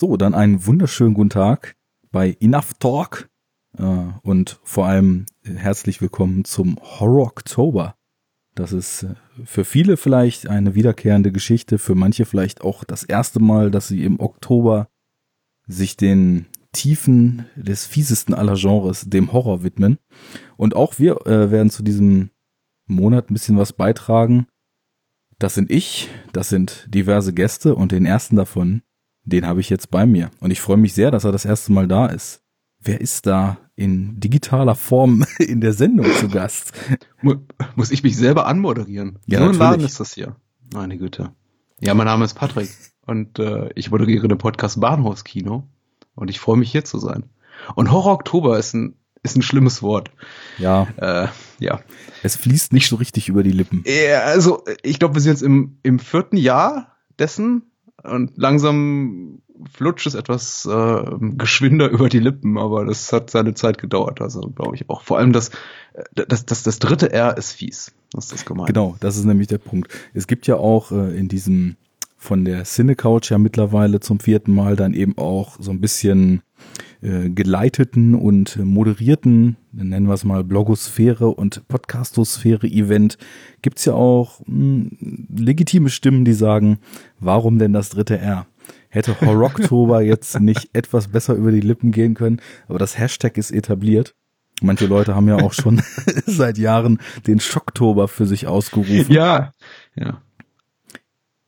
So, dann einen wunderschönen guten Tag bei Enough Talk äh, und vor allem herzlich willkommen zum Horror Oktober. Das ist äh, für viele vielleicht eine wiederkehrende Geschichte, für manche vielleicht auch das erste Mal, dass sie im Oktober sich den Tiefen des fiesesten aller Genres, dem Horror widmen. Und auch wir äh, werden zu diesem Monat ein bisschen was beitragen. Das sind ich, das sind diverse Gäste und den ersten davon den habe ich jetzt bei mir. Und ich freue mich sehr, dass er das erste Mal da ist. Wer ist da in digitaler Form in der Sendung zu Gast? Muss ich mich selber anmoderieren? Ja, so ein Laden ist das hier. Meine Güte. Ja, mein Name ist Patrick und äh, ich moderiere den Podcast Bahnhofskino und ich freue mich hier zu sein. Und Horror Oktober ist ein ist ein schlimmes Wort. Ja. Äh, ja. Es fließt nicht so richtig über die Lippen. Ja, also ich glaube, wir sind jetzt im, im vierten Jahr dessen und langsam flutscht es etwas äh, geschwinder über die Lippen, aber das hat seine Zeit gedauert, also glaube ich auch. Vor allem das, äh, das, das, das dritte R ist fies. Das ist gemeint. Genau, das ist nämlich der Punkt. Es gibt ja auch äh, in diesem von der Cinecouch ja mittlerweile zum vierten Mal dann eben auch so ein bisschen äh, geleiteten und moderierten, nennen wir es mal Blogosphäre und Podcastosphäre-Event, gibt's ja auch mh, hm, legitime Stimmen, die sagen, warum denn das dritte R? Hätte Horroktober jetzt nicht etwas besser über die Lippen gehen können, aber das Hashtag ist etabliert. Manche Leute haben ja auch schon seit Jahren den Schocktober für sich ausgerufen. Ja, ja.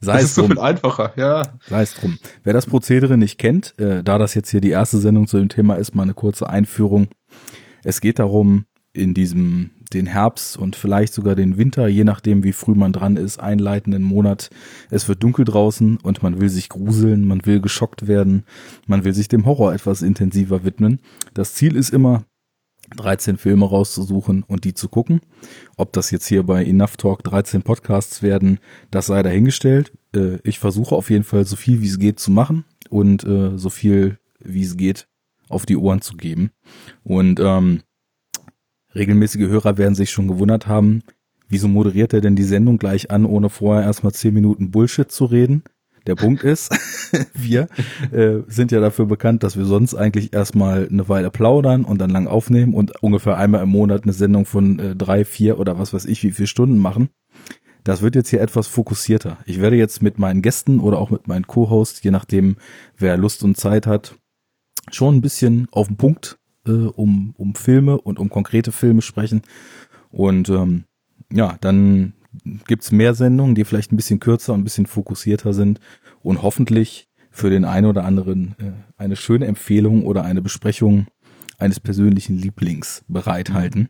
Sei das ist so viel einfacher, ja. Sei es drum. Wer das Prozedere nicht kennt, äh, da das jetzt hier die erste Sendung zu dem Thema ist, mal eine kurze Einführung. Es geht darum, in diesem den Herbst und vielleicht sogar den Winter, je nachdem wie früh man dran ist, einleitenden Monat. Es wird dunkel draußen und man will sich gruseln, man will geschockt werden, man will sich dem Horror etwas intensiver widmen. Das Ziel ist immer, 13 Filme rauszusuchen und die zu gucken. Ob das jetzt hier bei Enough Talk 13 Podcasts werden, das sei dahingestellt. Äh, ich versuche auf jeden Fall so viel wie es geht zu machen und äh, so viel wie es geht auf die Ohren zu geben. Und ähm, regelmäßige Hörer werden sich schon gewundert haben, wieso moderiert er denn die Sendung gleich an, ohne vorher erstmal 10 Minuten Bullshit zu reden? Der Punkt ist, wir äh, sind ja dafür bekannt, dass wir sonst eigentlich erstmal eine Weile plaudern und dann lang aufnehmen und ungefähr einmal im Monat eine Sendung von äh, drei, vier oder was weiß ich, wie viele Stunden machen. Das wird jetzt hier etwas fokussierter. Ich werde jetzt mit meinen Gästen oder auch mit meinen Co-Hosts, je nachdem, wer Lust und Zeit hat, schon ein bisschen auf den Punkt äh, um, um Filme und um konkrete Filme sprechen. Und ähm, ja, dann gibt's mehr Sendungen, die vielleicht ein bisschen kürzer und ein bisschen fokussierter sind und hoffentlich für den einen oder anderen äh, eine schöne Empfehlung oder eine Besprechung eines persönlichen Lieblings bereithalten.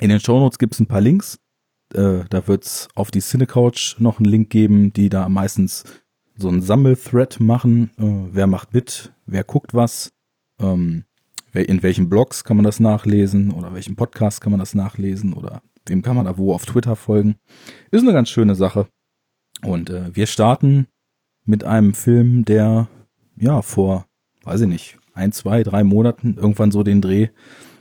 In den Shownotes gibt's ein paar Links. Äh, da wird's auf die Cinecouch noch einen Link geben, die da meistens so einen Sammelthread machen. Äh, wer macht mit? Wer guckt was? Ähm, in welchen Blogs kann man das nachlesen oder welchen Podcast kann man das nachlesen oder Wem kann man da wo auf Twitter folgen? Ist eine ganz schöne Sache. Und äh, wir starten mit einem Film, der ja vor, weiß ich nicht, ein, zwei, drei Monaten irgendwann so den Dreh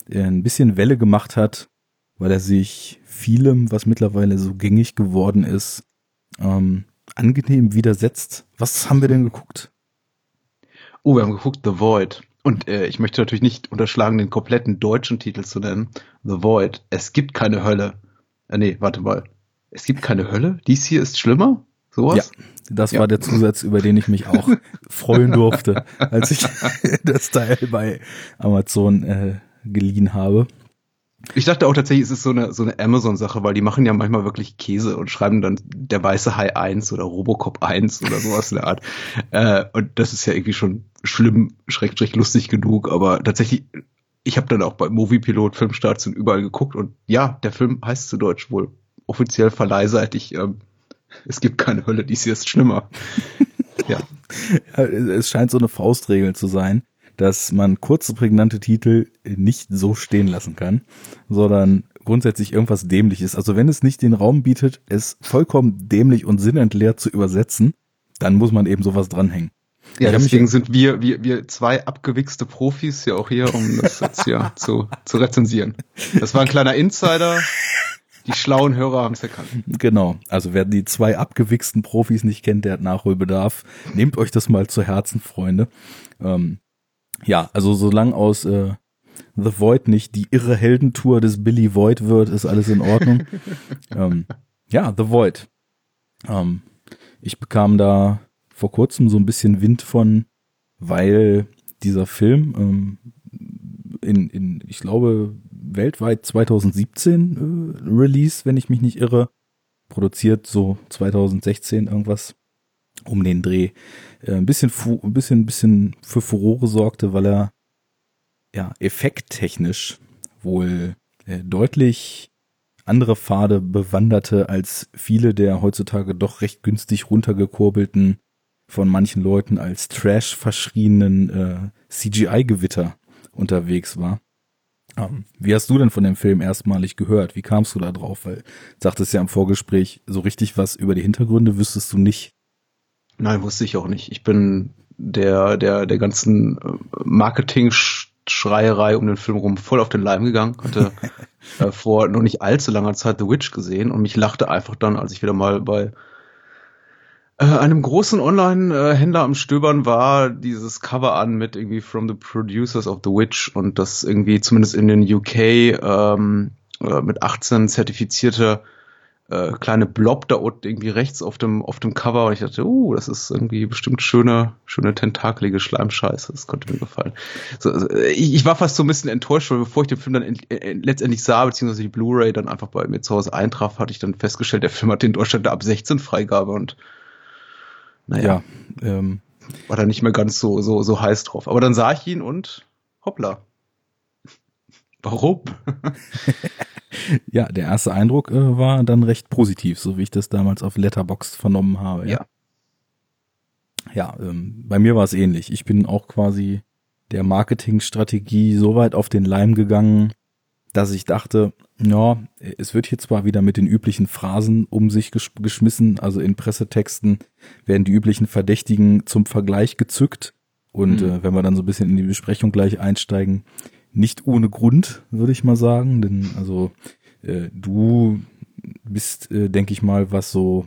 äh, ein bisschen Welle gemacht hat, weil er sich vielem, was mittlerweile so gängig geworden ist, ähm, angenehm widersetzt. Was haben wir denn geguckt? Oh, wir haben geguckt The Void. Und äh, ich möchte natürlich nicht unterschlagen, den kompletten deutschen Titel zu nennen. The Void. Es gibt keine Hölle. Äh, nee, warte mal. Es gibt keine Hölle? Dies hier ist schlimmer? Sowas? Ja, das ja. war der Zusatz, über den ich mich auch freuen durfte, als ich das Teil bei Amazon äh, geliehen habe. Ich dachte auch tatsächlich, es ist so eine, so eine Amazon-Sache, weil die machen ja manchmal wirklich Käse und schreiben dann der weiße Hai 1 oder Robocop 1 oder sowas in der Art. Äh, und das ist ja irgendwie schon schlimm, schrecklich lustig genug, aber tatsächlich, ich habe dann auch bei Moviepilot, Filmstarts und überall geguckt und ja, der Film heißt zu Deutsch wohl offiziell verleihseitig, ähm, es gibt keine Hölle, hier ist schlimmer. ja. ja. Es scheint so eine Faustregel zu sein dass man kurze, prägnante Titel nicht so stehen lassen kann, sondern grundsätzlich irgendwas dämliches. Also wenn es nicht den Raum bietet, es vollkommen dämlich und sinnentleert zu übersetzen, dann muss man eben sowas dranhängen. Ja, deswegen sind wir, wir, wir zwei abgewichste Profis ja auch hier, um das jetzt hier zu, zu rezensieren. Das war ein kleiner Insider. Die schlauen Hörer haben es erkannt. Genau. Also wer die zwei abgewichsten Profis nicht kennt, der hat Nachholbedarf. Nehmt euch das mal zu Herzen, Freunde. Ähm, ja, also solange aus äh, The Void nicht die irre Heldentour des Billy Void wird, ist alles in Ordnung. ähm, ja, The Void. Ähm, ich bekam da vor kurzem so ein bisschen Wind von, weil dieser Film ähm, in, in, ich glaube, weltweit 2017 äh, Release, wenn ich mich nicht irre. Produziert so 2016 irgendwas um den Dreh. Äh, ein bisschen, ein bisschen, ein bisschen für Furore sorgte, weil er ja effekttechnisch wohl äh, deutlich andere Pfade bewanderte als viele der heutzutage doch recht günstig runtergekurbelten von manchen Leuten als Trash verschrienen äh, CGI-Gewitter unterwegs war. Ähm, wie hast du denn von dem Film erstmalig gehört? Wie kamst du da drauf? Weil sagtest ja im Vorgespräch, so richtig was über die Hintergründe wüsstest du nicht. Nein, wusste ich auch nicht. Ich bin der, der, der ganzen äh, Marketing-Schreierei um den Film rum voll auf den Leim gegangen. Hatte äh, vor noch nicht allzu langer Zeit The Witch gesehen und mich lachte einfach dann, als ich wieder mal bei äh, einem großen Online-Händler am Stöbern war dieses Cover an mit irgendwie From the Producers of the Witch und das irgendwie zumindest in den UK ähm, äh, mit 18 zertifizierte äh, kleine Blob da unten irgendwie rechts auf dem auf dem Cover und ich dachte, uh, das ist irgendwie bestimmt schöne schöne tentakelige Schleimscheiße, das konnte mir gefallen. So, also, ich, ich, war fast so ein bisschen enttäuscht, weil bevor ich den Film dann in, in, letztendlich sah beziehungsweise die Blu-ray dann einfach bei mir zu Hause eintraf, hatte ich dann festgestellt, der Film hat in Deutschland ab 16 Freigabe und naja, ja, ähm, war da nicht mehr ganz so, so, so heiß drauf. Aber dann sah ich ihn und hoppla. Warum? ja, der erste Eindruck äh, war dann recht positiv, so wie ich das damals auf Letterboxd vernommen habe. Ja. Ja, ja ähm, bei mir war es ähnlich. Ich bin auch quasi der Marketingstrategie so weit auf den Leim gegangen, dass ich dachte, ja, es wird hier zwar wieder mit den üblichen Phrasen um sich gesch geschmissen, also in Pressetexten werden die üblichen Verdächtigen zum Vergleich gezückt. Und mhm. äh, wenn wir dann so ein bisschen in die Besprechung gleich einsteigen, nicht ohne Grund, würde ich mal sagen. Denn also äh, du bist, äh, denke ich mal, was so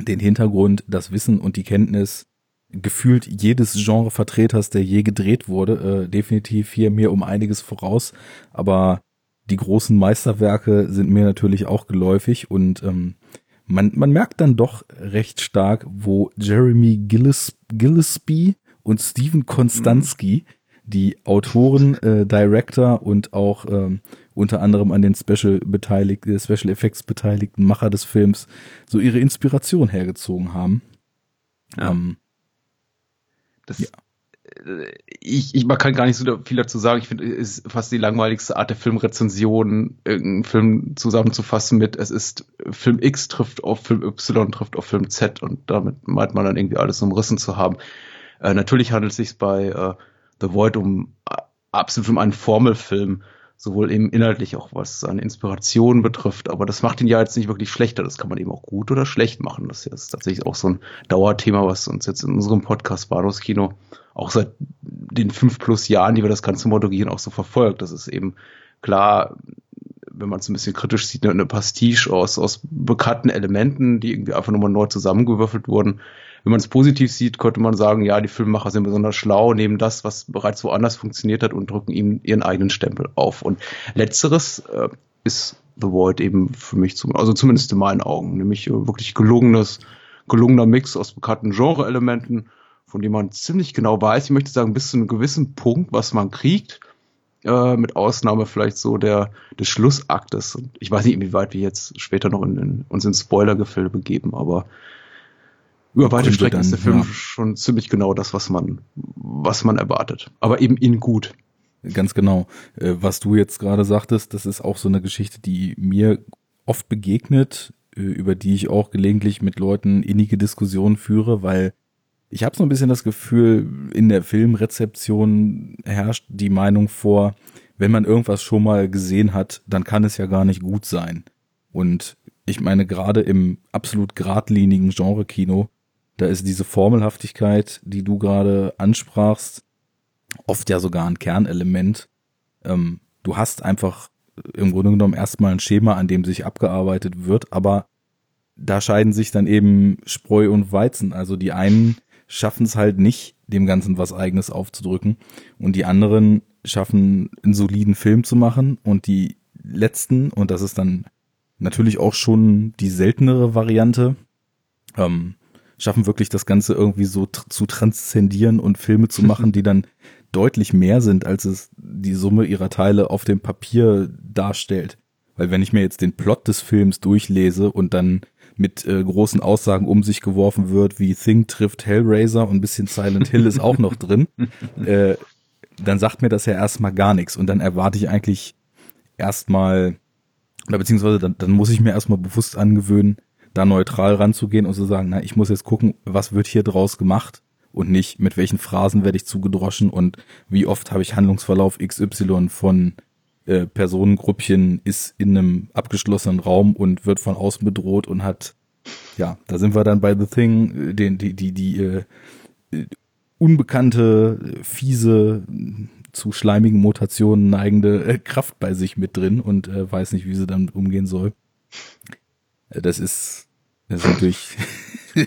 den Hintergrund, das Wissen und die Kenntnis gefühlt jedes Genrevertreters, der je gedreht wurde, äh, definitiv hier mir um einiges voraus. Aber die großen Meisterwerke sind mir natürlich auch geläufig und ähm, man, man merkt dann doch recht stark, wo Jeremy Gillis, Gillespie und Steven Konstanski, die Autoren, äh, Director und auch ähm, unter anderem an den Special beteiligt, äh, Special Effects beteiligten Macher des Films, so ihre Inspiration hergezogen haben. Ja. Ähm, das, ja ich, ich man kann gar nicht so viel dazu sagen. Ich finde, es ist fast die langweiligste Art der Filmrezension, irgendeinen Film zusammenzufassen mit, es ist Film X trifft auf Film Y, trifft auf Film Z und damit meint man dann irgendwie alles umrissen zu haben. Äh, natürlich handelt es sich bei äh, The Void um äh, absolut um einen Formelfilm, sowohl eben inhaltlich auch was seine Inspiration betrifft, aber das macht ihn ja jetzt nicht wirklich schlechter. Das kann man eben auch gut oder schlecht machen. Das ist tatsächlich auch so ein Dauerthema, was uns jetzt in unserem Podcast Bados Kino auch seit den fünf plus Jahren, die wir das Ganze moderieren, auch so verfolgt. Das ist eben klar, wenn man es ein bisschen kritisch sieht, eine Pastiche aus, aus bekannten Elementen, die irgendwie einfach nochmal neu zusammengewürfelt wurden. Wenn man es positiv sieht, könnte man sagen, ja, die Filmemacher sind besonders schlau, nehmen das, was bereits woanders funktioniert hat und drücken ihm ihren eigenen Stempel auf. Und letzteres äh, ist The Void eben für mich, zum, also zumindest in meinen Augen, nämlich äh, wirklich gelungenes, gelungener Mix aus bekannten Genre-Elementen, von dem man ziemlich genau weiß, ich möchte sagen, bis zu einem gewissen Punkt, was man kriegt, äh, mit Ausnahme vielleicht so der des Schlussaktes. Und ich weiß nicht, inwieweit wir jetzt später noch in, in, uns in Spoilergefilde begeben, aber über weite Strecken ist der Film ja. schon ziemlich genau das, was man, was man erwartet. Aber eben in gut. Ganz genau. Äh, was du jetzt gerade sagtest, das ist auch so eine Geschichte, die mir oft begegnet, äh, über die ich auch gelegentlich mit Leuten innige Diskussionen führe, weil ich habe so ein bisschen das Gefühl, in der Filmrezeption herrscht die Meinung vor, wenn man irgendwas schon mal gesehen hat, dann kann es ja gar nicht gut sein. Und ich meine, gerade im absolut geradlinigen Genre-Kino, da ist diese Formelhaftigkeit, die du gerade ansprachst, oft ja sogar ein Kernelement. Ähm, du hast einfach im Grunde genommen erstmal ein Schema, an dem sich abgearbeitet wird, aber da scheiden sich dann eben Spreu und Weizen. Also die einen schaffen es halt nicht, dem Ganzen was eigenes aufzudrücken und die anderen schaffen, einen soliden Film zu machen und die letzten, und das ist dann natürlich auch schon die seltenere Variante, ähm, schaffen wirklich das Ganze irgendwie so tr zu transzendieren und Filme zu machen, die dann deutlich mehr sind, als es die Summe ihrer Teile auf dem Papier darstellt. Weil wenn ich mir jetzt den Plot des Films durchlese und dann mit äh, großen Aussagen um sich geworfen wird, wie Thing trifft Hellraiser und ein bisschen Silent Hill ist auch noch drin, äh, dann sagt mir das ja erstmal gar nichts und dann erwarte ich eigentlich erstmal, oder beziehungsweise dann, dann muss ich mir erstmal bewusst angewöhnen, da neutral ranzugehen und zu sagen, na, ich muss jetzt gucken, was wird hier draus gemacht und nicht mit welchen Phrasen werde ich zugedroschen und wie oft habe ich Handlungsverlauf XY von äh, Personengruppchen ist in einem abgeschlossenen Raum und wird von außen bedroht und hat, ja, da sind wir dann bei The Thing, äh, den, die, die, die äh, unbekannte, fiese, zu schleimigen Mutationen neigende äh, Kraft bei sich mit drin und äh, weiß nicht, wie sie damit umgehen soll. Das ist, das ist natürlich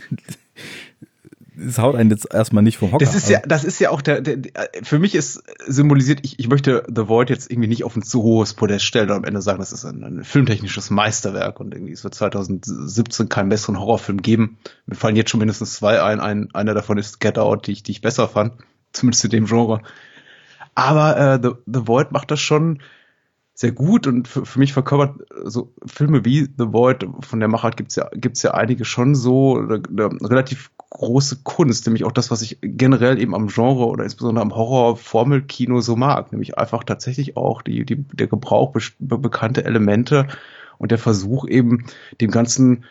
es haut einen jetzt erstmal nicht vom Hocker. Das ist ja, das ist ja auch der, der, für mich ist symbolisiert, ich, ich möchte The Void jetzt irgendwie nicht auf ein zu hohes Podest stellen und am Ende sagen, das ist ein, ein filmtechnisches Meisterwerk und irgendwie es wird 2017 keinen besseren Horrorfilm geben. Mir fallen jetzt schon mindestens zwei ein, ein einer davon ist Get Out, die ich, die ich besser fand, zumindest in dem Genre. Aber äh, The, The Void macht das schon sehr gut und für, für mich verkörpert so Filme wie The Void von der Machart gibt's ja gibt's ja einige schon so eine, eine relativ große Kunst, nämlich auch das, was ich generell eben am Genre oder insbesondere am Horror-Formelkino so mag, nämlich einfach tatsächlich auch die, die, der Gebrauch be bekannte Elemente und der Versuch eben dem Ganzen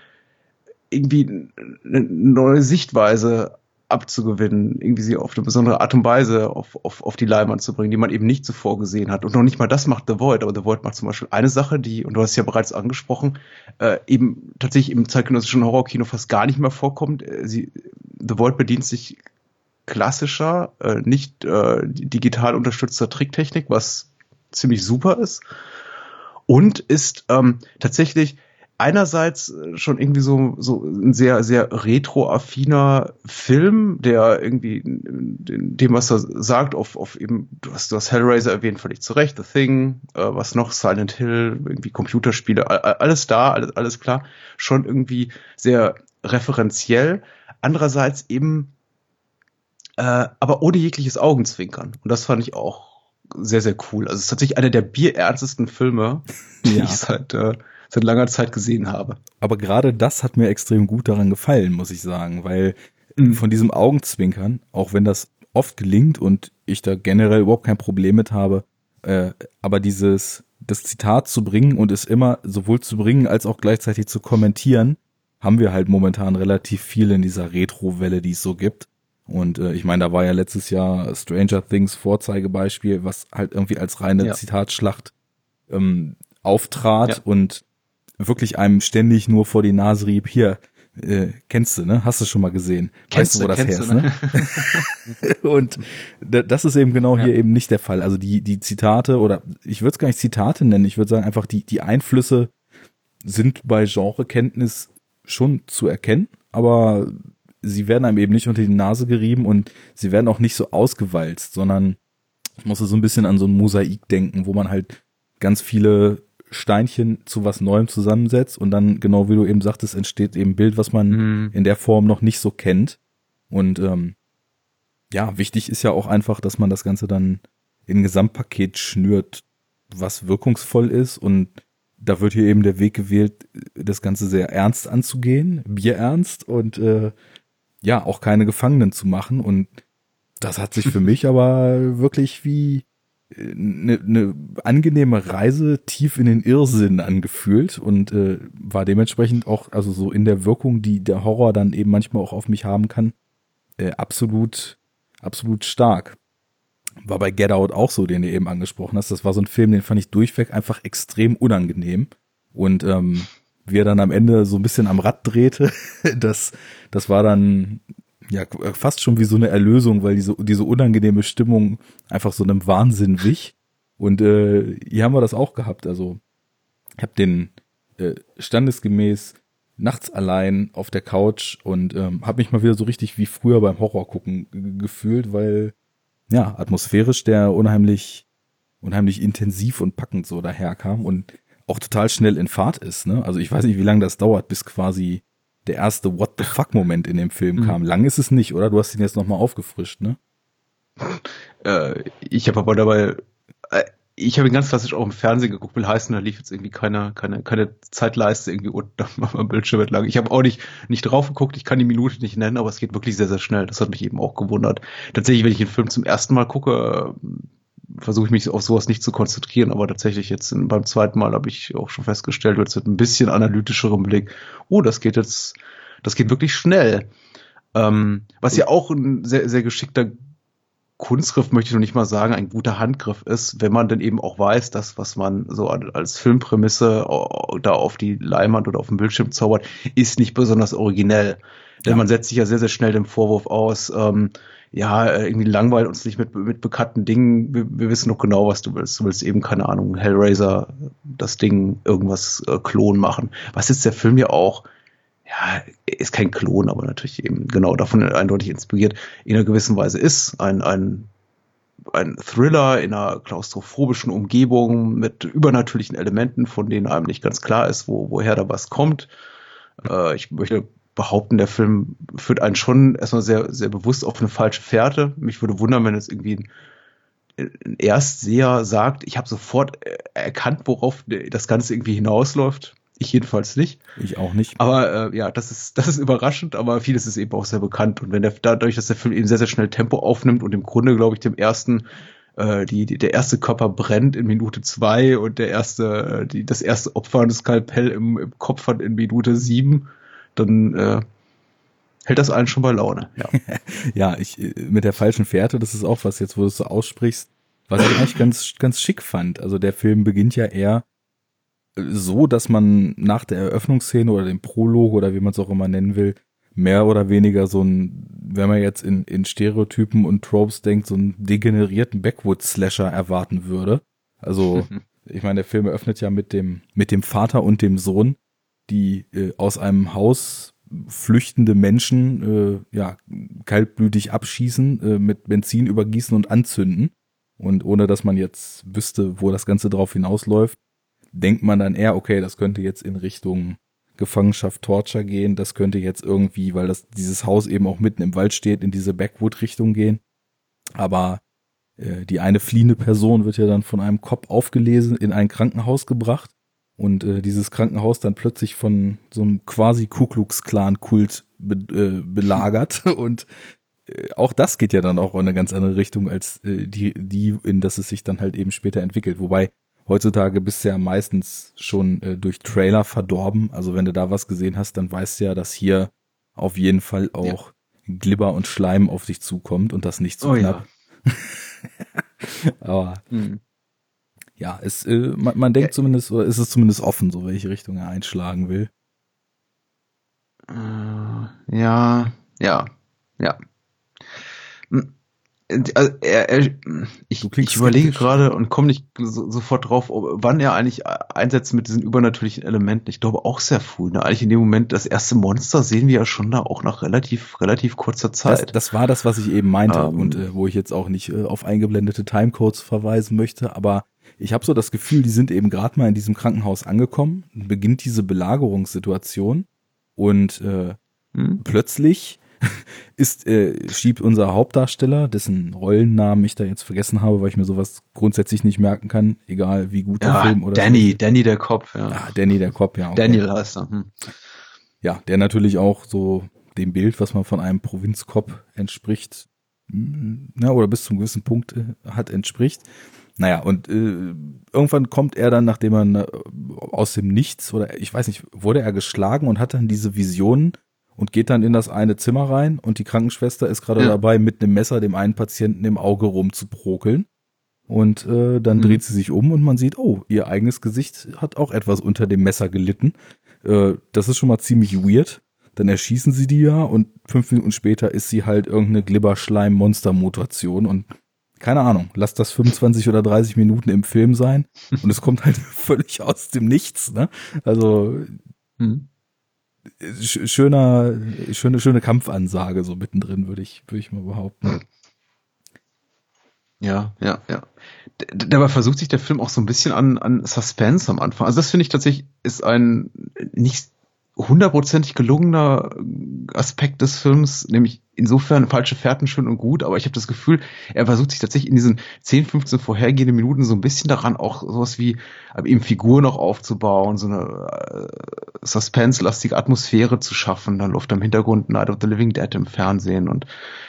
irgendwie eine neue Sichtweise abzugewinnen, irgendwie sie auf eine besondere Art und Weise auf, auf, auf die Leinwand zu bringen, die man eben nicht zuvor gesehen hat. Und noch nicht mal das macht The Void, aber The Void macht zum Beispiel eine Sache, die, und du hast es ja bereits angesprochen, äh, eben tatsächlich im zeitgenössischen Horrorkino fast gar nicht mehr vorkommt. Äh, sie, The Void bedient sich klassischer, äh, nicht äh, digital unterstützter Tricktechnik, was ziemlich super ist. Und ist ähm, tatsächlich einerseits äh, schon irgendwie so, so ein sehr, sehr retro-affiner Film, der irgendwie dem, was er sagt, auf, auf eben, du hast, du hast Hellraiser erwähnt, völlig zu Recht, The Thing, äh, was noch, Silent Hill, irgendwie Computerspiele, alles da, alles, alles klar, schon irgendwie sehr referenziell. Andererseits eben, äh, aber ohne jegliches Augenzwinkern. Und das fand ich auch sehr, sehr cool. Also es ist tatsächlich einer der bierernstesten Filme, die ja. ich seit, äh, seit langer Zeit gesehen habe. Aber gerade das hat mir extrem gut daran gefallen, muss ich sagen, weil mhm. von diesem Augenzwinkern, auch wenn das oft gelingt und ich da generell überhaupt kein Problem mit habe, äh, aber dieses, das Zitat zu bringen und es immer sowohl zu bringen als auch gleichzeitig zu kommentieren, haben wir halt momentan relativ viel in dieser Retro-Welle, die es so gibt. Und äh, ich meine, da war ja letztes Jahr Stranger Things Vorzeigebeispiel, was halt irgendwie als reine ja. Zitatschlacht ähm, auftrat ja. und wirklich einem ständig nur vor die Nase rieb, hier, äh, kennst du, ne? Hast du schon mal gesehen? Kennst weißt du, wo das her ist, ne? ne? und das ist eben genau ja. hier eben nicht der Fall. Also die, die Zitate oder ich würde es gar nicht Zitate nennen, ich würde sagen einfach die, die Einflüsse sind bei Genrekenntnis schon zu erkennen, aber sie werden einem eben nicht unter die Nase gerieben und sie werden auch nicht so ausgewalzt, sondern ich musste so ein bisschen an so ein Mosaik denken, wo man halt ganz viele Steinchen zu was Neuem zusammensetzt und dann, genau wie du eben sagtest, entsteht eben ein Bild, was man mhm. in der Form noch nicht so kennt. Und ähm, ja, wichtig ist ja auch einfach, dass man das Ganze dann in ein Gesamtpaket schnürt, was wirkungsvoll ist. Und da wird hier eben der Weg gewählt, das Ganze sehr ernst anzugehen, bierernst und äh, ja, auch keine Gefangenen zu machen. Und das hat sich für mich aber wirklich wie eine, eine angenehme Reise tief in den Irrsinn angefühlt und äh, war dementsprechend auch, also so in der Wirkung, die der Horror dann eben manchmal auch auf mich haben kann, äh, absolut, absolut stark. War bei Get Out auch so, den du eben angesprochen hast. Das war so ein Film, den fand ich durchweg einfach extrem unangenehm. Und ähm, wie er dann am Ende so ein bisschen am Rad drehte, das, das war dann ja fast schon wie so eine Erlösung, weil diese, diese unangenehme Stimmung einfach so einem Wahnsinn wich. Und äh, hier haben wir das auch gehabt. Also ich habe den äh, standesgemäß nachts allein auf der Couch und ähm, habe mich mal wieder so richtig wie früher beim Horror gucken gefühlt, weil ja atmosphärisch der unheimlich unheimlich intensiv und packend so daherkam und auch total schnell in Fahrt ist. Ne? Also ich weiß nicht, wie lange das dauert, bis quasi der erste What the fuck Moment in dem Film mhm. kam. Lang ist es nicht, oder? Du hast ihn jetzt noch mal aufgefrischt, ne? Äh, ich habe aber dabei äh, ich habe ihn ganz klassisch auch im Fernsehen geguckt, will heißen, da lief jetzt irgendwie keine, keine, keine Zeitleiste irgendwie unter meinem Bildschirm entlang. Ich habe auch nicht, nicht drauf geguckt, ich kann die Minute nicht nennen, aber es geht wirklich sehr, sehr schnell. Das hat mich eben auch gewundert. Tatsächlich, wenn ich den Film zum ersten Mal gucke, versuche ich mich auf sowas nicht zu konzentrieren, aber tatsächlich jetzt beim zweiten Mal habe ich auch schon festgestellt, jetzt mit ein bisschen analytischerem Blick, oh, das geht jetzt, das geht wirklich schnell. Ähm, was ja auch ein sehr, sehr geschickter Kunstgriff möchte ich noch nicht mal sagen, ein guter Handgriff ist, wenn man dann eben auch weiß, dass was man so als Filmprämisse da auf die Leinwand oder auf dem Bildschirm zaubert, ist nicht besonders originell. Denn ja. man setzt sich ja sehr, sehr schnell dem Vorwurf aus, ähm, ja, irgendwie langweilt uns nicht mit, mit bekannten Dingen. Wir, wir, wissen doch genau, was du willst. Du willst eben, keine Ahnung, Hellraiser, das Ding, irgendwas äh, Klon machen. Was ist der Film ja auch ja, ist kein Klon, aber natürlich eben genau davon eindeutig inspiriert, in einer gewissen Weise ist. Ein, ein, ein Thriller in einer klaustrophobischen Umgebung mit übernatürlichen Elementen, von denen einem nicht ganz klar ist, wo, woher da was kommt. Äh, ich möchte behaupten, der Film führt einen schon erstmal sehr, sehr bewusst auf eine falsche Fährte. Mich würde wundern, wenn es irgendwie ein, ein Erstseher sagt, ich habe sofort erkannt, worauf das Ganze irgendwie hinausläuft. Ich jedenfalls nicht. Ich auch nicht. Aber äh, ja, das ist, das ist überraschend, aber vieles ist eben auch sehr bekannt. Und wenn der, dadurch, dass der Film eben sehr, sehr schnell Tempo aufnimmt und im Grunde, glaube ich, dem ersten, äh, die, die, der erste Körper brennt in Minute zwei und der erste, äh, die, das erste Opfer und das Skalpell im, im Kopf hat in Minute sieben, dann äh, hält das einen schon bei Laune. Ja, ja ich mit der falschen Fährte, das ist auch was jetzt, wo du es so aussprichst, was ich eigentlich ganz, ganz schick fand. Also der Film beginnt ja eher so, dass man nach der Eröffnungsszene oder dem Prolog oder wie man es auch immer nennen will, mehr oder weniger so ein, wenn man jetzt in, in Stereotypen und Tropes denkt, so einen degenerierten Backwoods-Slasher erwarten würde. Also, ich meine, der Film eröffnet ja mit dem, mit dem Vater und dem Sohn, die äh, aus einem Haus flüchtende Menschen äh, ja kaltblütig abschießen, äh, mit Benzin übergießen und anzünden. Und ohne dass man jetzt wüsste, wo das Ganze drauf hinausläuft, denkt man dann eher, okay, das könnte jetzt in Richtung Gefangenschaft, Torture gehen, das könnte jetzt irgendwie, weil das dieses Haus eben auch mitten im Wald steht, in diese Backwood-Richtung gehen. Aber äh, die eine fliehende Person wird ja dann von einem Kopf aufgelesen, in ein Krankenhaus gebracht und äh, dieses Krankenhaus dann plötzlich von so einem quasi Ku Klux Klan Kult be äh, belagert und äh, auch das geht ja dann auch in eine ganz andere Richtung als äh, die die in das es sich dann halt eben später entwickelt, wobei heutzutage bist du ja meistens schon äh, durch Trailer verdorben. Also wenn du da was gesehen hast, dann weißt du ja, dass hier auf jeden Fall auch ja. Glibber und Schleim auf dich zukommt und das nicht zu so oh, knapp. Ja. Aber mhm. Ja, es, äh, man, man denkt zumindest, oder ist es zumindest offen, so welche Richtung er einschlagen will. Äh, ja, ja, ja. Hm. Also er, er, ich, ich überlege gerade und komme nicht so, sofort drauf, wann er eigentlich einsetzt mit diesen übernatürlichen Elementen. Ich glaube auch sehr früh. Ne? Eigentlich in dem Moment, das erste Monster sehen wir ja schon da auch nach relativ, relativ kurzer Zeit. Das, das war das, was ich eben meinte um, ähm. und äh, wo ich jetzt auch nicht äh, auf eingeblendete Timecodes verweisen möchte, aber ich habe so das Gefühl, die sind eben gerade mal in diesem Krankenhaus angekommen, beginnt diese Belagerungssituation und äh, hm? plötzlich ist, äh, schiebt unser Hauptdarsteller, dessen Rollennamen ich da jetzt vergessen habe, weil ich mir sowas grundsätzlich nicht merken kann, egal wie gut der ja, Film oder Danny, so. Danny der Kopf, ja. Ah, Danny der Kopf, ja. Okay. Daniel heißt er. Hm. Ja, der natürlich auch so dem Bild, was man von einem Provinzkopf entspricht, hm, ja, oder bis zum gewissen Punkt äh, hat, entspricht. Naja, und äh, irgendwann kommt er dann, nachdem er äh, aus dem Nichts, oder ich weiß nicht, wurde er geschlagen und hat dann diese Visionen und geht dann in das eine Zimmer rein und die Krankenschwester ist gerade ja. dabei, mit einem Messer dem einen Patienten im Auge rumzuprokeln. Und äh, dann mhm. dreht sie sich um und man sieht, oh, ihr eigenes Gesicht hat auch etwas unter dem Messer gelitten. Äh, das ist schon mal ziemlich weird. Dann erschießen sie die ja und fünf Minuten später ist sie halt irgendeine Glibberschleim-Monster-Mutation und keine Ahnung, lass das 25 oder 30 Minuten im Film sein und es kommt halt völlig aus dem Nichts, ne? Also hm. schöner, schöne, schöne Kampfansage so mittendrin, würde ich, würde ich mal behaupten. Ja, ja, ja. Dabei versucht sich der Film auch so ein bisschen an, an Suspense am Anfang. Also das finde ich tatsächlich ist ein nicht hundertprozentig gelungener Aspekt des Films, nämlich insofern falsche Fährten schön und gut, aber ich habe das Gefühl, er versucht sich tatsächlich in diesen 10, 15 vorhergehenden Minuten so ein bisschen daran auch sowas wie eben Figur noch aufzubauen, so eine äh, suspense-lastige Atmosphäre zu schaffen. Dann läuft am Hintergrund Night of the Living Dead im Fernsehen und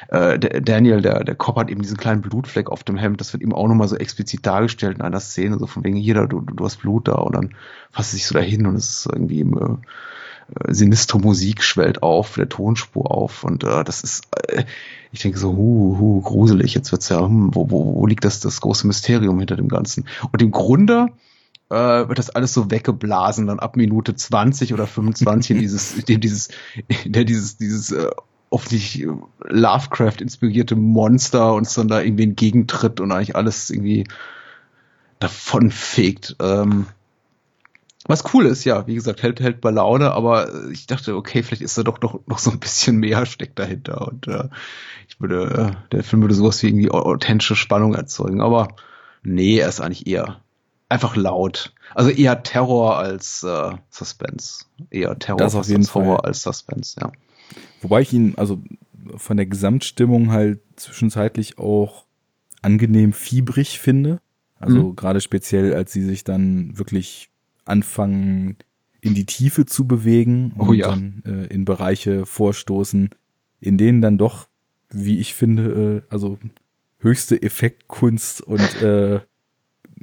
äh, der Daniel, der, der Cop hat eben diesen kleinen Blutfleck auf dem Hemd, das wird ihm auch nochmal so explizit dargestellt in einer Szene, so von wegen hier, du, du hast Blut da und dann fasst es sich so dahin und es ist irgendwie im, äh, äh, sinistre Musik schwellt auf, der Tonspur auf und äh, das ist, äh, ich denke so, hu, hu, gruselig, jetzt wird's ja, hm, wo, wo, wo liegt das, das große Mysterium hinter dem Ganzen? Und im Grunde äh, wird das alles so weggeblasen, dann ab Minute 20 oder 25 in dieses, in dem dieses, in der dieses, dieses äh, offensichtlich Lovecraft inspirierte Monster uns dann da irgendwie entgegentritt und eigentlich alles irgendwie davon fegt. Ähm, was cool ist, ja, wie gesagt, hält, hält bei Laune, aber ich dachte, okay, vielleicht ist da doch noch, noch so ein bisschen mehr steckt dahinter und äh, ich würde, äh, der Film würde sowas wie irgendwie authentische Spannung erzeugen, aber nee, er ist eigentlich eher einfach laut. Also eher Terror als äh, Suspense. Eher Terror das auf jeden Horror Fall. als Suspense, ja. Wobei ich ihn, also von der Gesamtstimmung halt zwischenzeitlich auch angenehm fiebrig finde. Also mhm. gerade speziell, als sie sich dann wirklich anfangen in die Tiefe zu bewegen oh und oh ja. dann äh, in Bereiche vorstoßen, in denen dann doch, wie ich finde, äh, also höchste Effektkunst und äh,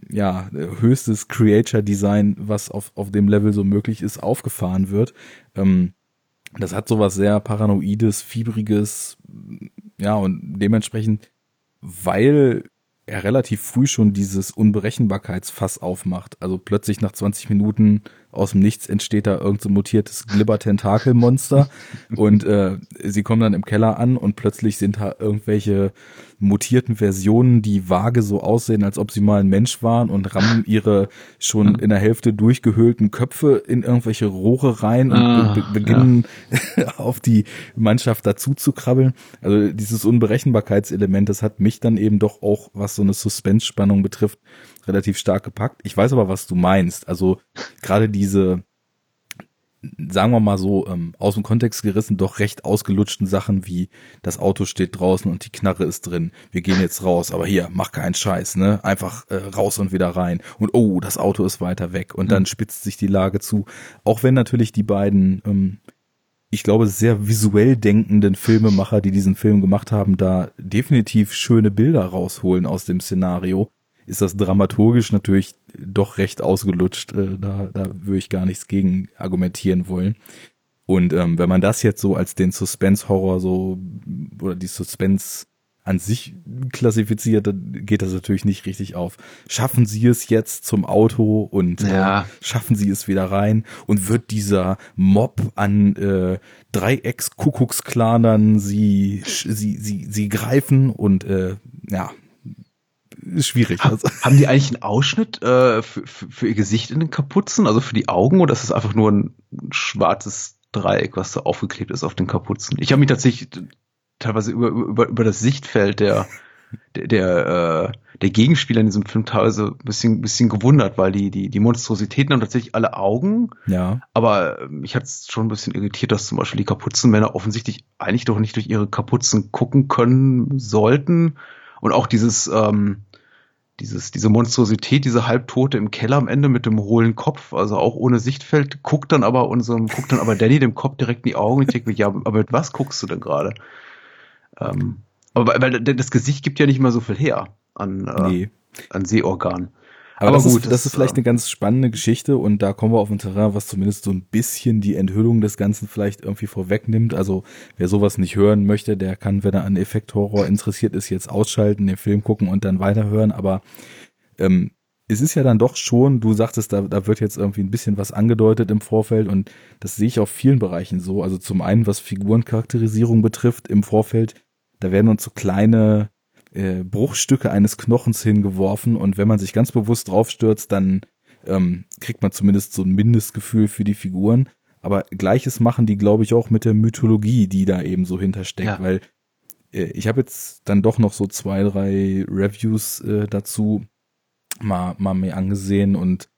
ja, höchstes Creature Design, was auf, auf dem Level so möglich ist, aufgefahren wird. Ähm, das hat sowas sehr paranoides, fiebriges, ja, und dementsprechend, weil er relativ früh schon dieses Unberechenbarkeitsfass aufmacht. Also plötzlich nach 20 Minuten aus dem Nichts entsteht da irgendein so mutiertes Glibber-Tentakel-Monster und äh, sie kommen dann im Keller an und plötzlich sind da irgendwelche mutierten Versionen, die vage so aussehen, als ob sie mal ein Mensch waren und rammen ihre schon in der Hälfte durchgehöhlten Köpfe in irgendwelche Rohre rein und ah, be beginnen ja. auf die Mannschaft dazu zu krabbeln. Also dieses Unberechenbarkeitselement, das hat mich dann eben doch auch, was so eine Suspense-Spannung betrifft, relativ stark gepackt. Ich weiß aber, was du meinst. Also gerade diese, sagen wir mal so, ähm, aus dem Kontext gerissen, doch recht ausgelutschten Sachen wie das Auto steht draußen und die Knarre ist drin. Wir gehen jetzt raus, aber hier, mach keinen Scheiß, ne? Einfach äh, raus und wieder rein. Und oh, das Auto ist weiter weg. Und dann mhm. spitzt sich die Lage zu. Auch wenn natürlich die beiden, ähm, ich glaube, sehr visuell denkenden Filmemacher, die diesen Film gemacht haben, da definitiv schöne Bilder rausholen aus dem Szenario ist das dramaturgisch natürlich doch recht ausgelutscht. Äh, da, da würde ich gar nichts gegen argumentieren wollen. Und ähm, wenn man das jetzt so als den Suspense-Horror so oder die Suspense an sich klassifiziert, dann geht das natürlich nicht richtig auf. Schaffen Sie es jetzt zum Auto und äh, ja. äh, schaffen Sie es wieder rein und wird dieser Mob an äh, Dreiecks-Kuckucksklanern sie, sie, sie, sie greifen und äh, ja, ist schwierig. Also. Haben die eigentlich einen Ausschnitt äh, für, für, ihr Gesicht in den Kapuzen, also für die Augen, oder ist es einfach nur ein schwarzes Dreieck, was so aufgeklebt ist auf den Kapuzen? Ich habe mich tatsächlich teilweise über, über, über das Sichtfeld der, der, der, äh, der Gegenspieler in diesem Film teilweise ein bisschen, bisschen gewundert, weil die, die, die Monstrositäten haben tatsächlich alle Augen. Ja. Aber äh, mich hat es schon ein bisschen irritiert, dass zum Beispiel die Kapuzenmänner offensichtlich eigentlich doch nicht durch ihre Kapuzen gucken können sollten. Und auch dieses, ähm, dieses, diese Monstrosität, diese Halbtote im Keller am Ende mit dem hohlen Kopf, also auch ohne Sichtfeld, guckt dann aber unserem, guckt dann aber Danny dem Kopf direkt in die Augen und ich denke mir, ja, aber mit was guckst du denn gerade? Ähm, aber weil das Gesicht gibt ja nicht mal so viel her an, äh, nee. an Sehorgan. Aber, Aber das, gut, ist, das, ist vielleicht eine ganz spannende Geschichte und da kommen wir auf ein Terrain, was zumindest so ein bisschen die Enthüllung des Ganzen vielleicht irgendwie vorwegnimmt. Also wer sowas nicht hören möchte, der kann, wenn er an Effekthorror interessiert ist, jetzt ausschalten, den Film gucken und dann weiterhören. Aber ähm, es ist ja dann doch schon, du sagtest, da, da wird jetzt irgendwie ein bisschen was angedeutet im Vorfeld und das sehe ich auf vielen Bereichen so. Also zum einen, was Figurencharakterisierung betrifft im Vorfeld, da werden uns so kleine äh, Bruchstücke eines Knochens hingeworfen und wenn man sich ganz bewusst draufstürzt, dann ähm, kriegt man zumindest so ein Mindestgefühl für die Figuren. Aber gleiches machen die, glaube ich, auch mit der Mythologie, die da eben so hintersteckt, ja. weil äh, ich habe jetzt dann doch noch so zwei, drei Reviews äh, dazu mal, mal mir angesehen und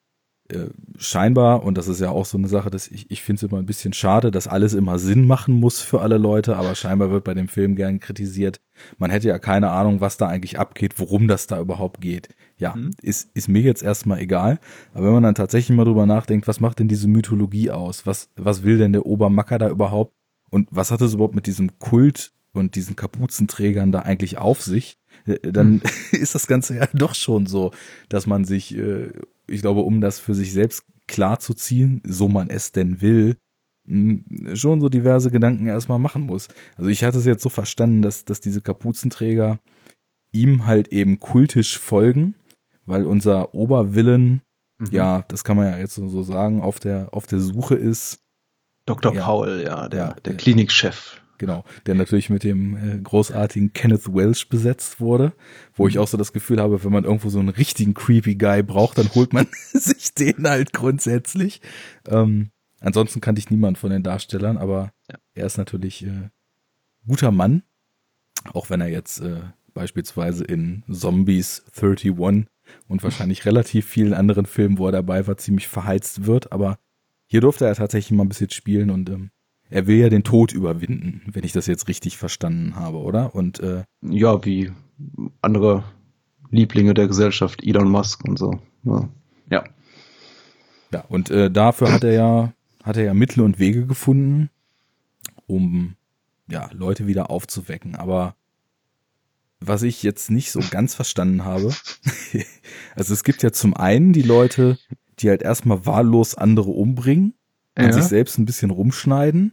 äh, scheinbar, und das ist ja auch so eine Sache, dass ich, ich finde es immer ein bisschen schade, dass alles immer Sinn machen muss für alle Leute, aber scheinbar wird bei dem Film gern kritisiert. Man hätte ja keine Ahnung, was da eigentlich abgeht, worum das da überhaupt geht. Ja, mhm. ist, ist mir jetzt erstmal egal. Aber wenn man dann tatsächlich mal drüber nachdenkt, was macht denn diese Mythologie aus? Was, was will denn der Obermacker da überhaupt? Und was hat es überhaupt mit diesem Kult und diesen Kapuzenträgern da eigentlich auf sich? Äh, dann mhm. ist das Ganze ja doch schon so, dass man sich äh, ich glaube, um das für sich selbst klar zu ziehen, so man es denn will, schon so diverse Gedanken erstmal machen muss. Also ich hatte es jetzt so verstanden, dass, dass diese Kapuzenträger ihm halt eben kultisch folgen, weil unser Oberwillen, mhm. ja, das kann man ja jetzt so sagen, auf der, auf der Suche ist. Dr. Ja, Paul, ja, der, ja, der Klinikchef. Genau, der natürlich mit dem äh, großartigen Kenneth Welsh besetzt wurde, wo ich mhm. auch so das Gefühl habe, wenn man irgendwo so einen richtigen creepy Guy braucht, dann holt man sich den halt grundsätzlich. Ähm, ansonsten kannte ich niemand von den Darstellern, aber ja. er ist natürlich äh, guter Mann, auch wenn er jetzt äh, beispielsweise in Zombies 31 und wahrscheinlich relativ vielen anderen Filmen, wo er dabei war, ziemlich verheizt wird, aber hier durfte er tatsächlich mal ein bisschen spielen und ähm, er will ja den Tod überwinden, wenn ich das jetzt richtig verstanden habe, oder? Und äh, ja, wie andere Lieblinge der Gesellschaft, Elon Musk und so. Ja. Ja, ja und äh, dafür hat er ja hat er ja Mittel und Wege gefunden, um ja Leute wieder aufzuwecken. Aber was ich jetzt nicht so ganz verstanden habe, also es gibt ja zum einen die Leute, die halt erstmal wahllos andere umbringen, an ja. sich selbst ein bisschen rumschneiden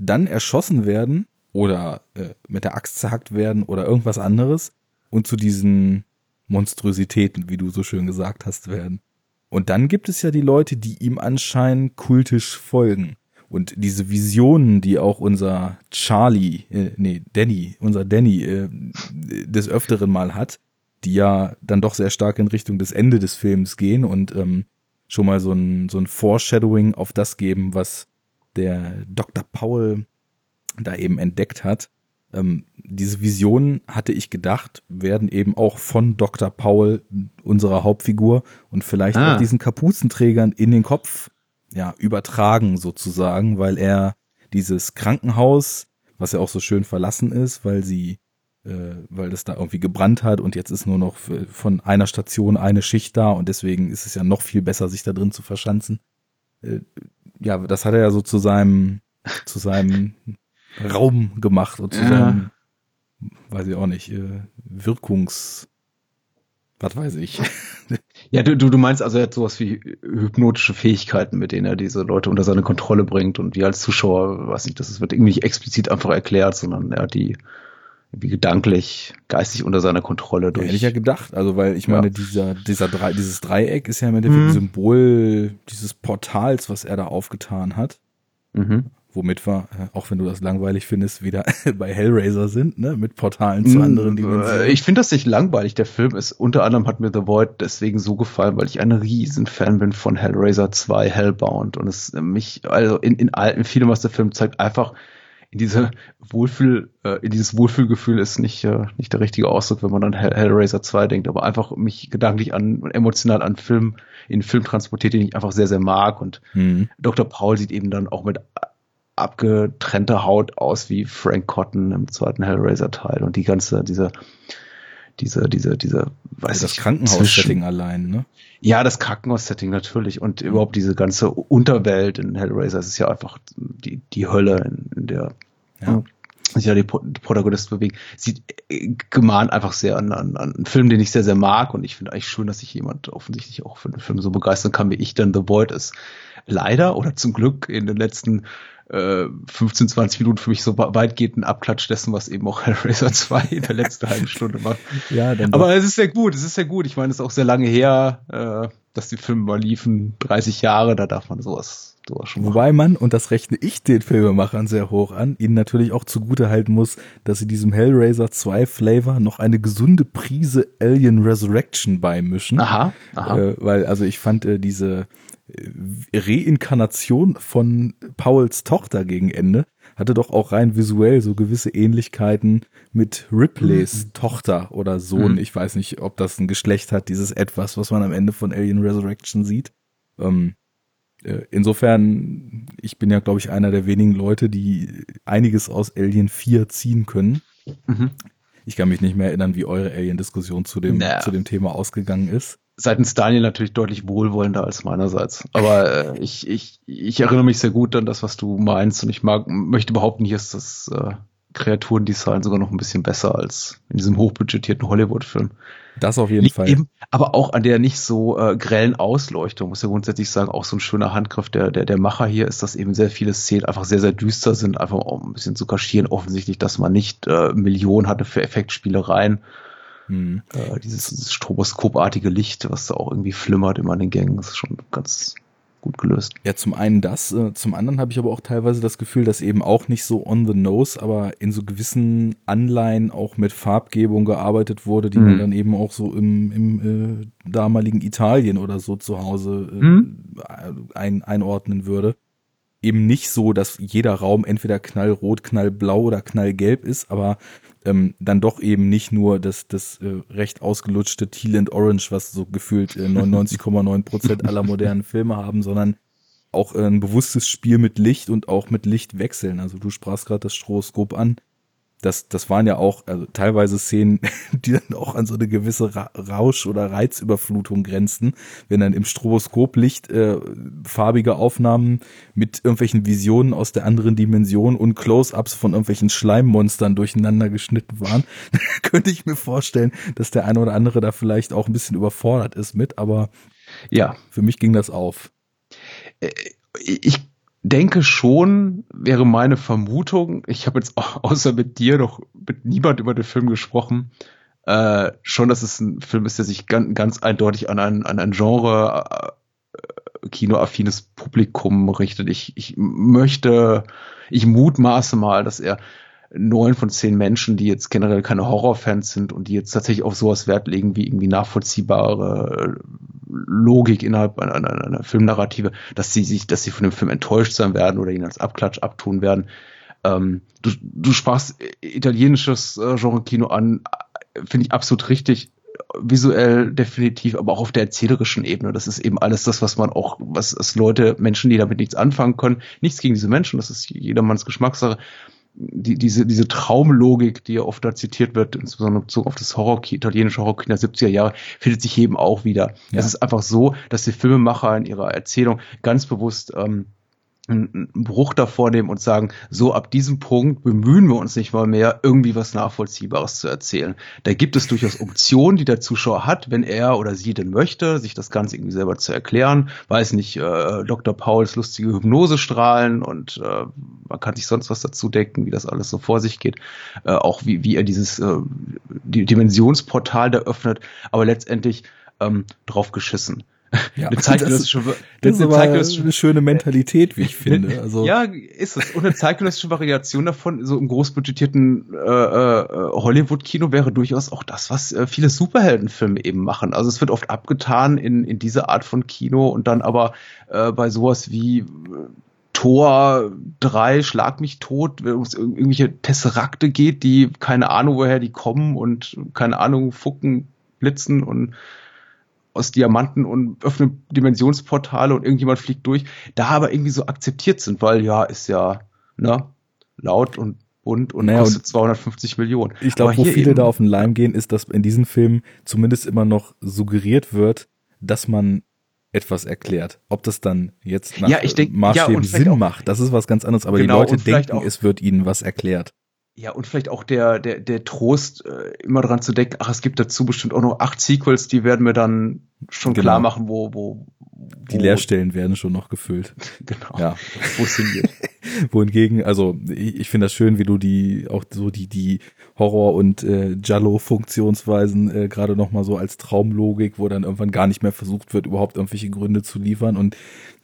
dann erschossen werden oder äh, mit der Axt zerhackt werden oder irgendwas anderes und zu diesen Monstrositäten, wie du so schön gesagt hast, werden. Und dann gibt es ja die Leute, die ihm anscheinend kultisch folgen. Und diese Visionen, die auch unser Charlie, äh, nee, Danny, unser Danny äh, des Öfteren mal hat, die ja dann doch sehr stark in Richtung des Ende des Films gehen und ähm, schon mal so ein, so ein Foreshadowing auf das geben, was der Dr. Paul da eben entdeckt hat. Ähm, diese Visionen, hatte ich gedacht, werden eben auch von Dr. Paul, unserer Hauptfigur, und vielleicht ah. auch diesen Kapuzenträgern in den Kopf ja, übertragen sozusagen, weil er dieses Krankenhaus, was ja auch so schön verlassen ist, weil sie, äh, weil das da irgendwie gebrannt hat und jetzt ist nur noch von einer Station eine Schicht da und deswegen ist es ja noch viel besser, sich da drin zu verschanzen. Äh, ja, das hat er ja so zu seinem, zu seinem Raum gemacht und zu ja. seinem, weiß ich auch nicht, äh, Wirkungs, was weiß ich. Ja, du, du meinst also, er hat sowas wie hypnotische Fähigkeiten, mit denen er diese Leute unter seine Kontrolle bringt und wir als Zuschauer, weiß nicht, das wird irgendwie nicht explizit einfach erklärt, sondern er hat die wie gedanklich, geistig unter seiner Kontrolle durch. Ja, hätte ich ja gedacht, also weil ich meine, ja. dieser, dieser Drei, dieses Dreieck ist ja im Endeffekt mhm. Symbol dieses Portals, was er da aufgetan hat. Mhm. Womit wir, äh, auch wenn du das langweilig findest, wieder bei Hellraiser sind, ne, mit Portalen zu anderen Dimensionen. Ich finde das nicht langweilig. Der Film ist, unter anderem hat mir The Void deswegen so gefallen, weil ich ein riesen Fan bin von Hellraiser 2 Hellbound und es mich, also in, in alten vielem, was der Film zeigt, einfach in diese Wohlfühl, äh, in dieses Wohlfühlgefühl ist nicht, äh, nicht der richtige Ausdruck, wenn man an Hell Hellraiser 2 denkt, aber einfach mich gedanklich an, emotional an Film, in Film transportiert, den ich einfach sehr, sehr mag und mhm. Dr. Paul sieht eben dann auch mit abgetrennter Haut aus wie Frank Cotton im zweiten Hellraiser-Teil und die ganze, diese, diese, diese, diese, weiß also das Krankenhaus-Setting allein, ne? Ja, das Krankenhaus-Setting natürlich und überhaupt diese ganze Unterwelt in Hellraiser, es ist ja einfach die, die Hölle, in, in der ja. Sich ja die, die Protagonisten bewegen. Sieht äh, gemahnt einfach sehr an, an, an einen Film, den ich sehr, sehr mag und ich finde eigentlich schön, dass sich jemand offensichtlich auch für den Film so begeistern kann, wie ich dann The Void ist. Leider oder zum Glück in den letzten 15, äh, 20 Minuten für mich so weitgehend ein Abklatsch dessen, was eben auch Hellraiser 2 in der letzten halben Stunde macht. Ja, dann Aber es ist sehr gut, es ist sehr gut. Ich meine, es ist auch sehr lange her, äh, dass die Filme mal liefen, 30 Jahre, da darf man sowas sowas Wobei man, und das rechne ich den Filmemachern sehr hoch an, ihnen natürlich auch zugute halten muss, dass sie diesem Hellraiser 2 Flavor noch eine gesunde Prise Alien Resurrection beimischen. Aha, aha. Äh, weil, also ich fand äh, diese äh, Reinkarnation von Pauls Tochter gegen Ende hatte doch auch rein visuell so gewisse Ähnlichkeiten mit Ripleys mhm. Tochter oder Sohn. Mhm. Ich weiß nicht, ob das ein Geschlecht hat, dieses etwas, was man am Ende von Alien Resurrection sieht. Ähm, äh, insofern, ich bin ja, glaube ich, einer der wenigen Leute, die einiges aus Alien 4 ziehen können. Mhm. Ich kann mich nicht mehr erinnern, wie eure Alien-Diskussion zu dem, naja. zu dem Thema ausgegangen ist seitens Daniel natürlich deutlich wohlwollender als meinerseits. Aber äh, ich, ich, ich erinnere mich sehr gut an das, was du meinst. Und ich mag, möchte behaupten, hier ist das äh, Kreaturendesign sogar noch ein bisschen besser als in diesem hochbudgetierten Hollywood-Film. Das auf jeden Fall. Eben, aber auch an der nicht so äh, grellen Ausleuchtung, muss ja grundsätzlich sagen, auch so ein schöner Handgriff der, der, der Macher hier ist, dass eben sehr viele Szenen einfach sehr, sehr düster sind, einfach auch ein bisschen zu kaschieren, offensichtlich, dass man nicht äh, Millionen hatte für Effektspielereien hm. Äh, dieses, dieses stroboskopartige Licht, was da auch irgendwie flimmert immer an den Gängen, ist schon ganz gut gelöst. Ja, zum einen das, äh, zum anderen habe ich aber auch teilweise das Gefühl, dass eben auch nicht so on the nose, aber in so gewissen Anleihen auch mit Farbgebung gearbeitet wurde, die mhm. man dann eben auch so im, im äh, damaligen Italien oder so zu Hause äh, mhm. ein, einordnen würde eben nicht so, dass jeder Raum entweder knallrot, knallblau oder knallgelb ist, aber ähm, dann doch eben nicht nur das, das äh, recht ausgelutschte Teal and Orange, was so gefühlt äh, 99,9 Prozent aller modernen Filme haben, sondern auch äh, ein bewusstes Spiel mit Licht und auch mit Lichtwechseln. Also du sprachst gerade das Stroboskop an das, das waren ja auch also teilweise Szenen, die dann auch an so eine gewisse Ra Rausch- oder Reizüberflutung grenzten, wenn dann im Stroboskoplicht äh, farbige Aufnahmen mit irgendwelchen Visionen aus der anderen Dimension und Close-ups von irgendwelchen Schleimmonstern durcheinander geschnitten waren, könnte ich mir vorstellen, dass der eine oder andere da vielleicht auch ein bisschen überfordert ist mit, aber ja, für mich ging das auf. Äh, ich denke schon, wäre meine Vermutung, ich habe jetzt auch, außer mit dir noch mit niemand über den Film gesprochen, äh, schon, dass es ein Film ist, der sich ganz, ganz eindeutig an ein, an ein Genre äh, kinoaffines Publikum richtet. Ich, ich möchte, ich mutmaße mal, dass er neun von zehn Menschen, die jetzt generell keine Horrorfans sind und die jetzt tatsächlich auf sowas Wert legen, wie irgendwie nachvollziehbare Logik innerhalb einer, einer, einer Filmnarrative, dass sie sich, dass sie von dem Film enttäuscht sein werden oder ihn als Abklatsch abtun werden. Ähm, du, du sprachst italienisches äh, Genre-Kino an, finde ich absolut richtig visuell definitiv, aber auch auf der erzählerischen Ebene. Das ist eben alles das, was man auch, was Leute, Menschen, die damit nichts anfangen können, nichts gegen diese Menschen, das ist jedermanns Geschmackssache, die, diese, diese Traumlogik, die ja oft da zitiert wird, insbesondere bezogen auf das Horror, italienische Horrorkino der 70er Jahre, findet sich eben auch wieder. Ja. Es ist einfach so, dass die Filmemacher in ihrer Erzählung ganz bewusst ähm, einen Bruch davor nehmen und sagen, so ab diesem Punkt bemühen wir uns nicht mal mehr, irgendwie was Nachvollziehbares zu erzählen. Da gibt es durchaus Optionen, die der Zuschauer hat, wenn er oder sie denn möchte, sich das Ganze irgendwie selber zu erklären. Weiß nicht, äh, Dr. Pauls lustige Hypnosestrahlen und äh, man kann sich sonst was dazu denken, wie das alles so vor sich geht. Äh, auch wie, wie er dieses äh, die Dimensionsportal da öffnet, aber letztendlich ähm, drauf geschissen. Ja, eine zeitgenössische, das, das ist aber eine schöne Mentalität, wie ich finde. Also ja, ist es. Und eine zeitgenössische Variation davon, so im großbudgetierten äh, äh, Hollywood-Kino wäre durchaus auch das, was äh, viele Superheldenfilme eben machen. Also es wird oft abgetan in, in diese Art von Kino und dann aber äh, bei sowas wie äh, Tor 3, Schlag mich tot, wenn es irgendwelche Tesserakte geht, die keine Ahnung, woher die kommen und keine Ahnung, fucken, blitzen und aus Diamanten und öffnen Dimensionsportale und irgendjemand fliegt durch, da aber irgendwie so akzeptiert sind, weil ja, ist ja ne, laut und bunt und naja, kostet und 250 Millionen. Ich glaube, wo viele da auf den Leim gehen, ist, dass in diesem Film zumindest immer noch suggeriert wird, dass man etwas erklärt. Ob das dann jetzt nach ja, denk, Maßstäben ja, Sinn macht, das ist was ganz anderes, aber genau, die Leute denken, auch, es wird ihnen was erklärt. Ja, und vielleicht auch der, der, der Trost, äh, immer dran zu denken, ach, es gibt dazu bestimmt auch noch acht Sequels, die werden wir dann schon genau. klar machen, wo, wo, wo. Die Leerstellen werden schon noch gefüllt. genau. Ja. Wo es hingeht. Wohingegen, also ich, ich finde das schön, wie du die auch so die die Horror und äh, Jallo Funktionsweisen äh, gerade noch mal so als Traumlogik, wo dann irgendwann gar nicht mehr versucht wird, überhaupt irgendwelche Gründe zu liefern und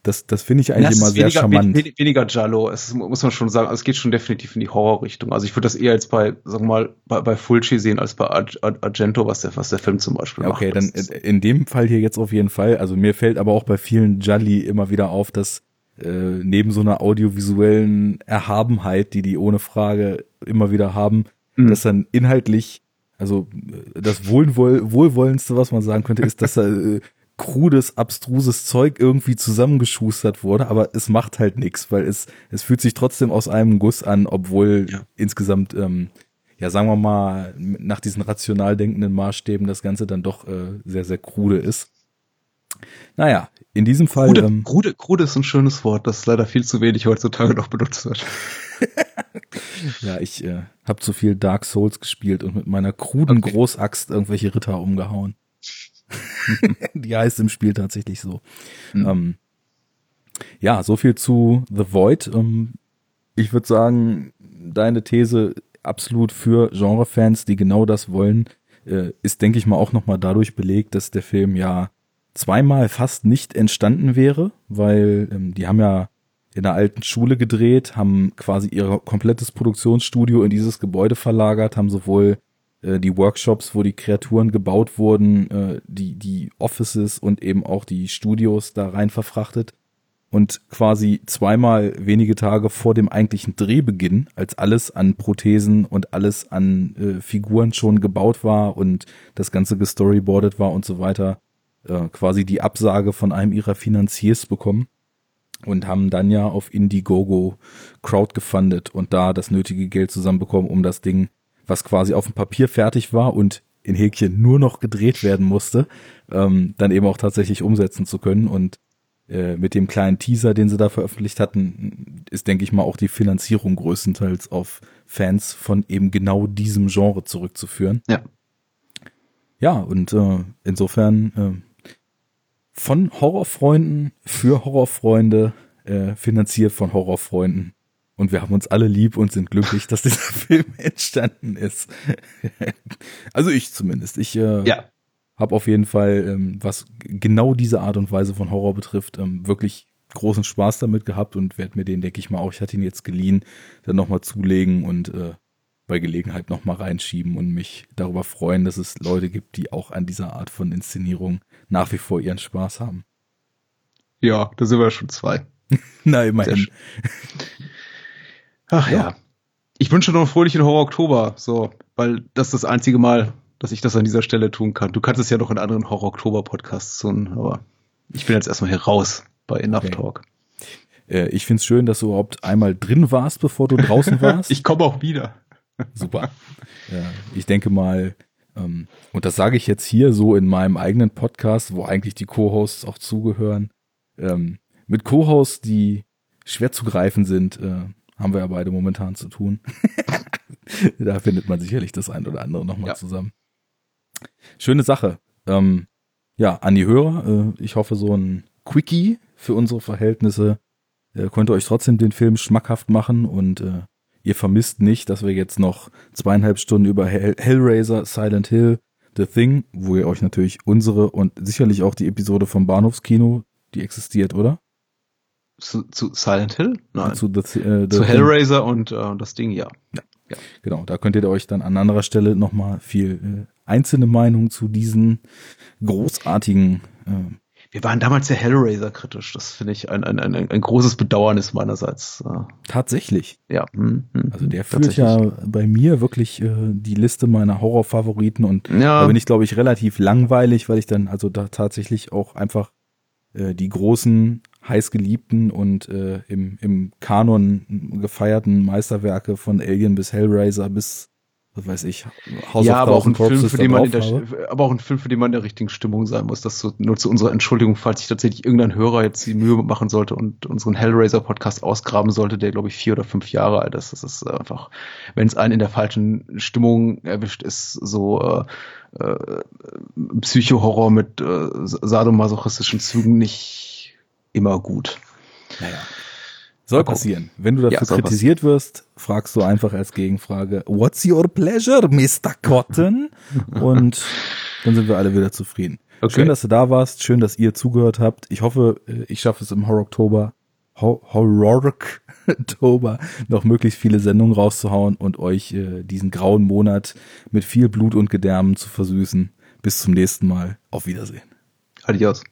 das, das finde ich eigentlich immer sehr weniger, charmant. Weniger, weniger Jallo, es ist, muss man schon sagen, also es geht schon definitiv in die Horrorrichtung. Also ich würde das eher jetzt bei, sagen wir mal, bei, bei Fulci sehen als bei Argento, was der, was der Film zum Beispiel ja, okay, macht. Okay, dann in dem Fall hier jetzt auf jeden Fall. Also mir fällt aber auch bei vielen Jolly immer wieder auf, dass äh, neben so einer audiovisuellen Erhabenheit, die die ohne Frage immer wieder haben, mhm. dass dann inhaltlich also äh, das Wohlwoll Wohlwollendste, was man sagen könnte, ist, dass da äh, krudes, abstruses Zeug irgendwie zusammengeschustert wurde, aber es macht halt nichts, weil es, es fühlt sich trotzdem aus einem Guss an, obwohl ja. insgesamt, ähm, ja, sagen wir mal, nach diesen rational denkenden Maßstäben das Ganze dann doch äh, sehr, sehr krude ist. Naja, in diesem Fall. Krude, ähm, krude, krude ist ein schönes Wort, das leider viel zu wenig heutzutage noch benutzt wird. ja, ich äh, habe zu viel Dark Souls gespielt und mit meiner kruden okay. Großaxt irgendwelche Ritter umgehauen. die heißt im Spiel tatsächlich so. Mhm. Ähm, ja, so viel zu The Void. Ähm, ich würde sagen, deine These absolut für Genrefans, die genau das wollen, äh, ist, denke ich mal, auch nochmal dadurch belegt, dass der Film ja zweimal fast nicht entstanden wäre, weil ähm, die haben ja in der alten Schule gedreht, haben quasi ihr komplettes Produktionsstudio in dieses Gebäude verlagert, haben sowohl äh, die Workshops, wo die Kreaturen gebaut wurden, äh, die, die Offices und eben auch die Studios da rein verfrachtet. Und quasi zweimal wenige Tage vor dem eigentlichen Drehbeginn, als alles an Prothesen und alles an äh, Figuren schon gebaut war und das Ganze gestoryboardet war und so weiter, äh, quasi die Absage von einem ihrer Finanziers bekommen und haben dann ja auf Indiegogo Crowd gefundet und da das nötige Geld zusammenbekommen, um das Ding was quasi auf dem Papier fertig war und in Häkchen nur noch gedreht werden musste, ähm, dann eben auch tatsächlich umsetzen zu können. Und äh, mit dem kleinen Teaser, den sie da veröffentlicht hatten, ist, denke ich mal, auch die Finanzierung größtenteils auf Fans von eben genau diesem Genre zurückzuführen. Ja. Ja, und äh, insofern äh, von Horrorfreunden für Horrorfreunde, äh, finanziert von Horrorfreunden und wir haben uns alle lieb und sind glücklich, dass dieser Film entstanden ist. also ich zumindest. Ich äh, ja. habe auf jeden Fall, ähm, was genau diese Art und Weise von Horror betrifft, ähm, wirklich großen Spaß damit gehabt und werde mir den, denke ich mal, auch, ich hatte ihn jetzt geliehen, dann nochmal zulegen und äh, bei Gelegenheit nochmal reinschieben und mich darüber freuen, dass es Leute gibt, die auch an dieser Art von Inszenierung nach wie vor ihren Spaß haben. Ja, da sind wir schon zwei. Na, immerhin. Ach ja. ja. Ich wünsche noch einen fröhlichen Horror Oktober, so, weil das ist das einzige Mal, dass ich das an dieser Stelle tun kann. Du kannst es ja noch in anderen Horror Oktober Podcasts tun, aber ich bin jetzt erstmal hier raus bei Enough okay. Talk. Äh, ich find's schön, dass du überhaupt einmal drin warst, bevor du draußen warst. ich komme auch wieder. Super. Ja, ich denke mal, ähm, und das sage ich jetzt hier so in meinem eigenen Podcast, wo eigentlich die Co-Hosts auch zugehören, ähm, mit Co-Hosts, die schwer zu greifen sind, äh, haben wir ja beide momentan zu tun. da findet man sicherlich das ein oder andere nochmal ja. zusammen. Schöne Sache. Ähm, ja, an die Hörer, äh, ich hoffe, so ein Quickie für unsere Verhältnisse äh, konnte euch trotzdem den Film schmackhaft machen und äh, ihr vermisst nicht, dass wir jetzt noch zweieinhalb Stunden über Hell Hellraiser, Silent Hill, The Thing, wo ihr euch natürlich unsere und sicherlich auch die Episode vom Bahnhofskino, die existiert, oder? Zu, zu Silent Hill? Nein. Zu, the, äh, zu Hellraiser und äh, das Ding, ja. ja. ja. Genau, da könnt ihr euch dann an anderer Stelle nochmal viel äh, einzelne Meinungen zu diesen großartigen äh, wir waren damals sehr Hellraiser kritisch. Das finde ich ein, ein, ein, ein großes Bedauernis meinerseits. Äh. Tatsächlich. Ja. Hm, hm, also der führt ja bei mir wirklich äh, die Liste meiner Horrorfavoriten und ja. da bin ich, glaube ich, relativ langweilig, weil ich dann also da tatsächlich auch einfach äh, die großen heißgeliebten und äh, im, im Kanon gefeierten Meisterwerke von Alien bis Hellraiser bis was weiß ich, House ja, aber auch ein Film, für den man in der, aber auch ein Film, für den man in der richtigen Stimmung sein muss. Das so, nur zu unserer Entschuldigung, falls sich tatsächlich irgendein Hörer jetzt die Mühe machen sollte und unseren Hellraiser Podcast ausgraben sollte, der glaube ich vier oder fünf Jahre alt ist. Das ist einfach, wenn es einen in der falschen Stimmung erwischt, ist so äh, äh, Psycho-Horror mit äh, sadomasochistischen Zügen nicht immer gut. Naja. Soll passieren. Wenn du dafür ja, kritisiert wirst, fragst du einfach als Gegenfrage, what's your pleasure, Mr. Cotton? Und dann sind wir alle wieder zufrieden. Okay. Schön, dass du da warst. Schön, dass ihr zugehört habt. Ich hoffe, äh, ich schaffe es im Horror-Oktober, Horror-Oktober noch möglichst viele Sendungen rauszuhauen und euch äh, diesen grauen Monat mit viel Blut und Gedärmen zu versüßen. Bis zum nächsten Mal. Auf Wiedersehen. Adios.